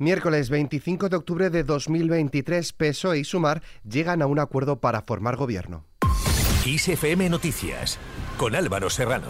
Miércoles 25 de octubre de 2023, PSOE y Sumar llegan a un acuerdo para formar gobierno. ISFM Noticias, con Álvaro Serrano.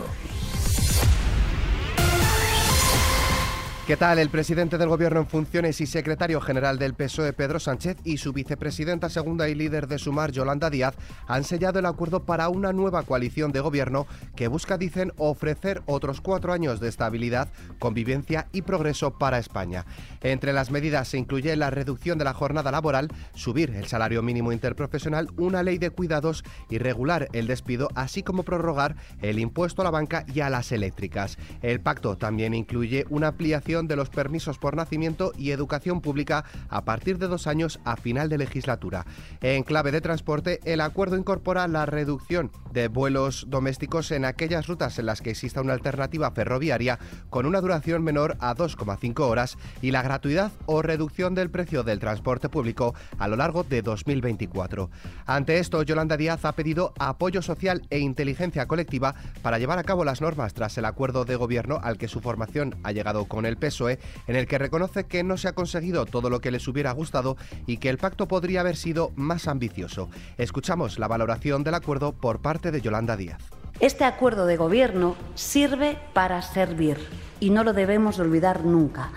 ¿Qué tal? El presidente del Gobierno en funciones y secretario general del PSOE, Pedro Sánchez, y su vicepresidenta segunda y líder de Sumar, Yolanda Díaz, han sellado el acuerdo para una nueva coalición de gobierno que busca, dicen, ofrecer otros cuatro años de estabilidad, convivencia y progreso para España. Entre las medidas se incluye la reducción de la jornada laboral, subir el salario mínimo interprofesional, una ley de cuidados y regular el despido, así como prorrogar el impuesto a la banca y a las eléctricas. El pacto también incluye una ampliación de los permisos por nacimiento y educación pública a partir de dos años a final de legislatura. En clave de transporte, el acuerdo incorpora la reducción de vuelos domésticos en aquellas rutas en las que exista una alternativa ferroviaria con una duración menor a 2,5 horas y la gratuidad o reducción del precio del transporte público a lo largo de 2024. Ante esto, Yolanda Díaz ha pedido apoyo social e inteligencia colectiva para llevar a cabo las normas tras el acuerdo de gobierno al que su formación ha llegado con el En el que reconoce que no se ha conseguido todo lo que les hubiera gustado y que el pacto podría haber sido más ambicioso. Escuchamos la valoración del acuerdo por parte de Yolanda Díaz. Este acuerdo de gobierno sirve para servir y no lo debemos olvidar nunca.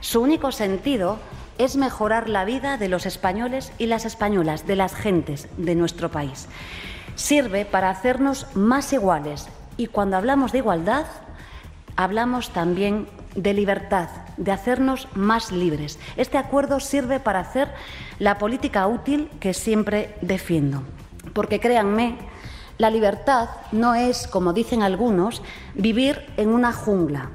Su único sentido es mejorar la vida de los españoles y las españolas, de las gentes de nuestro país. Sirve para hacernos más iguales y cuando hablamos de igualdad, hablamos también de libertad, de hacernos más libres. Este acuerdo sirve para hacer la política útil que siempre defiendo. Porque créanme, la libertad no es, como dicen algunos, vivir en una jungla.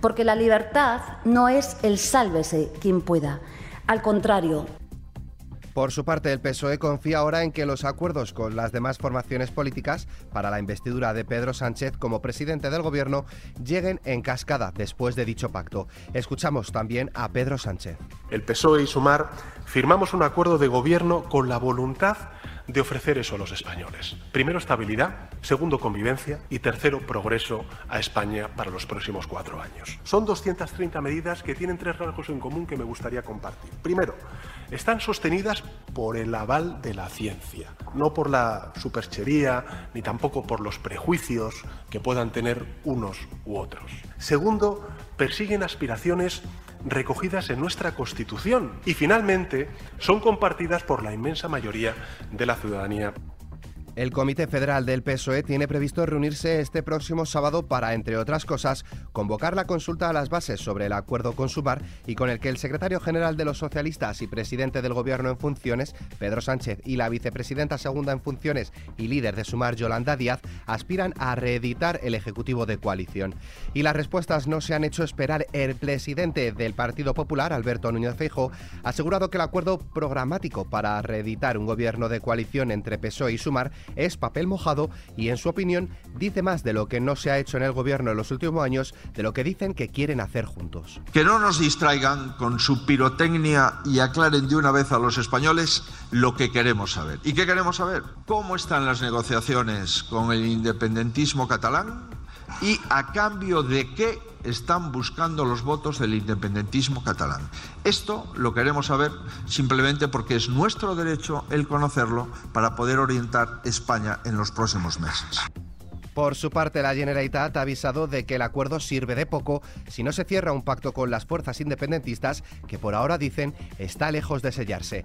Porque la libertad no es el sálvese quien pueda. Al contrario, por su parte, el PSOE confía ahora en que los acuerdos con las demás formaciones políticas para la investidura de Pedro Sánchez como presidente del Gobierno lleguen en cascada después de dicho pacto. Escuchamos también a Pedro Sánchez. El PSOE y Sumar firmamos un acuerdo de gobierno con la voluntad de ofrecer eso a los españoles. Primero, estabilidad, segundo, convivencia y tercero, progreso a España para los próximos cuatro años. Son 230 medidas que tienen tres rasgos en común que me gustaría compartir. Primero, están sostenidas por el aval de la ciencia, no por la superchería ni tampoco por los prejuicios que puedan tener unos u otros. Segundo, persiguen aspiraciones recogidas en nuestra Constitución. Y finalmente son compartidas por la inmensa mayoría de la ciudadanía el Comité Federal del PSOE tiene previsto reunirse este próximo sábado para, entre otras cosas, convocar la consulta a las bases sobre el acuerdo con Sumar y con el que el secretario general de los socialistas y presidente del Gobierno en funciones, Pedro Sánchez, y la vicepresidenta segunda en funciones y líder de Sumar, Yolanda Díaz, aspiran a reeditar el Ejecutivo de coalición. Y las respuestas no se han hecho esperar. El presidente del Partido Popular, Alberto Núñez Feijóo, ha asegurado que el acuerdo programático para reeditar un gobierno de coalición entre PSOE y Sumar es papel mojado y, en su opinión, dice más de lo que no se ha hecho en el gobierno en los últimos años de lo que dicen que quieren hacer juntos. Que no nos distraigan con su pirotecnia y aclaren de una vez a los españoles lo que queremos saber. ¿Y qué queremos saber? ¿Cómo están las negociaciones con el independentismo catalán? ¿Y a cambio de qué están buscando los votos del independentismo catalán. Esto lo queremos saber simplemente porque es nuestro derecho el conocerlo para poder orientar España en los próximos meses. Por su parte, la Generalitat ha avisado de que el acuerdo sirve de poco si no se cierra un pacto con las fuerzas independentistas, que por ahora dicen está lejos de sellarse.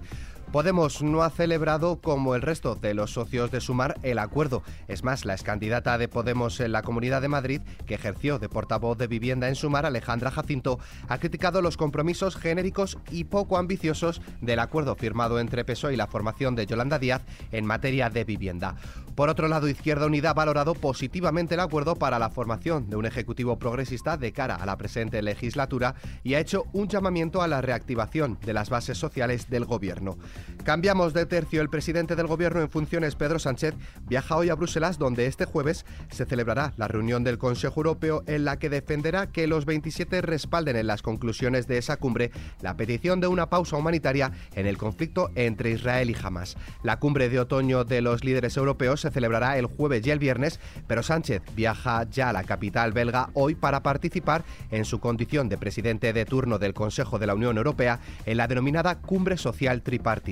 Podemos no ha celebrado, como el resto de los socios de Sumar, el acuerdo. Es más, la excandidata de Podemos en la Comunidad de Madrid, que ejerció de portavoz de vivienda en Sumar, Alejandra Jacinto, ha criticado los compromisos genéricos y poco ambiciosos del acuerdo firmado entre PSOE y la formación de Yolanda Díaz en materia de vivienda. Por otro lado, Izquierda Unida ha valorado positivamente el acuerdo para la formación de un Ejecutivo progresista de cara a la presente legislatura y ha hecho un llamamiento a la reactivación de las bases sociales del Gobierno. Cambiamos de tercio. El presidente del gobierno en funciones, Pedro Sánchez, viaja hoy a Bruselas, donde este jueves se celebrará la reunión del Consejo Europeo en la que defenderá que los 27 respalden en las conclusiones de esa cumbre la petición de una pausa humanitaria en el conflicto entre Israel y Hamas. La cumbre de otoño de los líderes europeos se celebrará el jueves y el viernes, pero Sánchez viaja ya a la capital belga hoy para participar en su condición de presidente de turno del Consejo de la Unión Europea en la denominada Cumbre Social Tripartita.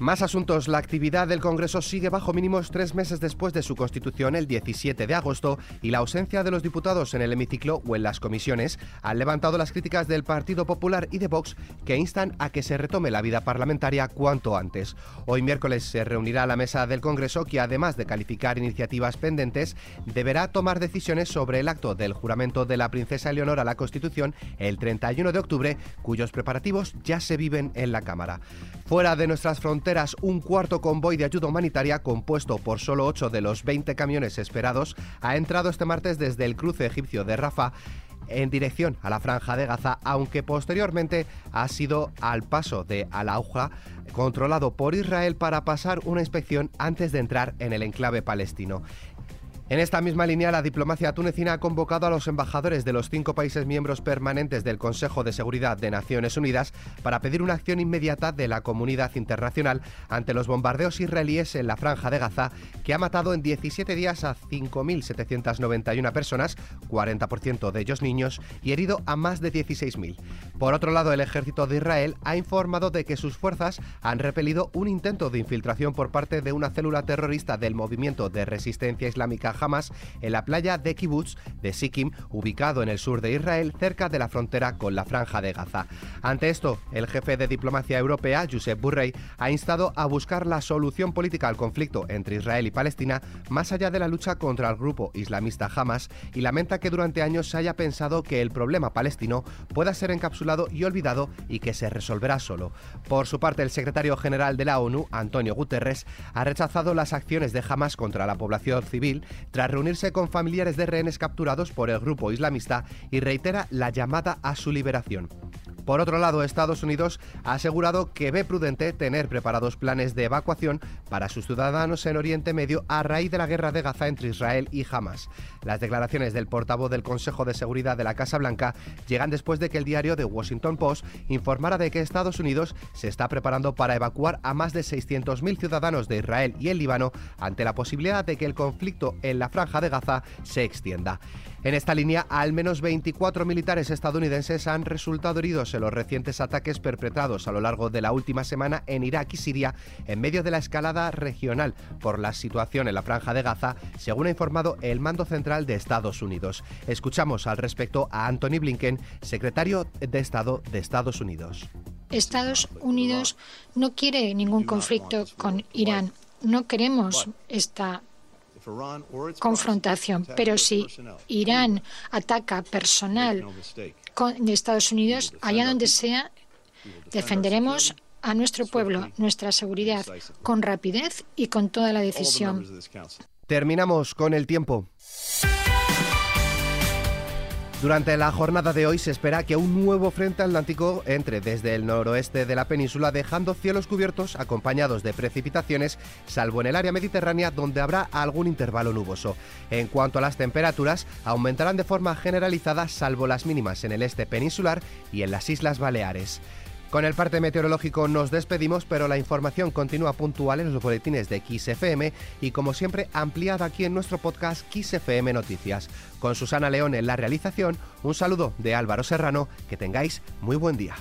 Más asuntos. La actividad del Congreso sigue bajo mínimos tres meses después de su constitución el 17 de agosto y la ausencia de los diputados en el hemiciclo o en las comisiones han levantado las críticas del Partido Popular y de Vox que instan a que se retome la vida parlamentaria cuanto antes. Hoy miércoles se reunirá la mesa del Congreso que además de calificar iniciativas pendentes deberá tomar decisiones sobre el acto del juramento de la princesa Leonor a la Constitución el 31 de octubre cuyos preparativos ya se viven en la Cámara. Fuera de nuestras fronteras, un cuarto convoy de ayuda humanitaria, compuesto por solo 8 de los 20 camiones esperados, ha entrado este martes desde el cruce egipcio de Rafah en dirección a la franja de Gaza, aunque posteriormente ha sido al paso de Al-Auja, controlado por Israel para pasar una inspección antes de entrar en el enclave palestino. En esta misma línea, la diplomacia tunecina ha convocado a los embajadores de los cinco países miembros permanentes del Consejo de Seguridad de Naciones Unidas para pedir una acción inmediata de la comunidad internacional ante los bombardeos israelíes en la franja de Gaza, que ha matado en 17 días a 5.791 personas, 40% de ellos niños, y herido a más de 16.000. Por otro lado, el ejército de Israel ha informado de que sus fuerzas han repelido un intento de infiltración por parte de una célula terrorista del movimiento de resistencia islámica Hamas en la playa de Kibbutz de Sikkim, ubicado en el sur de Israel, cerca de la frontera con la franja de Gaza. Ante esto, el jefe de diplomacia europea, Josep Burrell, ha instado a buscar la solución política al conflicto entre Israel y Palestina más allá de la lucha contra el grupo islamista Hamas y lamenta que durante años se haya pensado que el problema palestino pueda ser encapsulado y olvidado y que se resolverá solo. Por su parte, el secretario general de la ONU, Antonio Guterres, ha rechazado las acciones de Hamas contra la población civil tras reunirse con familiares de rehenes capturados por el grupo islamista y reitera la llamada a su liberación. Por otro lado, Estados Unidos ha asegurado que ve prudente tener preparados planes de evacuación para sus ciudadanos en Oriente Medio a raíz de la guerra de Gaza entre Israel y Hamas. Las declaraciones del portavoz del Consejo de Seguridad de la Casa Blanca llegan después de que el diario The Washington Post informara de que Estados Unidos se está preparando para evacuar a más de 600.000 ciudadanos de Israel y el Líbano ante la posibilidad de que el conflicto en la franja de Gaza se extienda. En esta línea, al menos 24 militares estadounidenses han resultado heridos en los recientes ataques perpetrados a lo largo de la última semana en Irak y Siria en medio de la escalada regional por la situación en la franja de Gaza, según ha informado el mando central de Estados Unidos. Escuchamos al respecto a Anthony Blinken, secretario de Estado de Estados Unidos. Estados Unidos no quiere ningún conflicto con Irán. No queremos esta confrontación. Pero si Irán ataca personal de Estados Unidos, allá donde sea, defenderemos a nuestro pueblo, nuestra seguridad, con rapidez y con toda la decisión. Terminamos con el tiempo. Durante la jornada de hoy se espera que un nuevo frente atlántico entre desde el noroeste de la península dejando cielos cubiertos acompañados de precipitaciones, salvo en el área mediterránea donde habrá algún intervalo nuboso. En cuanto a las temperaturas, aumentarán de forma generalizada salvo las mínimas en el este peninsular y en las Islas Baleares. Con el parte meteorológico nos despedimos, pero la información continúa puntual en los boletines de XFM y como siempre ampliada aquí en nuestro podcast XFM Noticias. Con Susana León en la realización, un saludo de Álvaro Serrano, que tengáis muy buen día.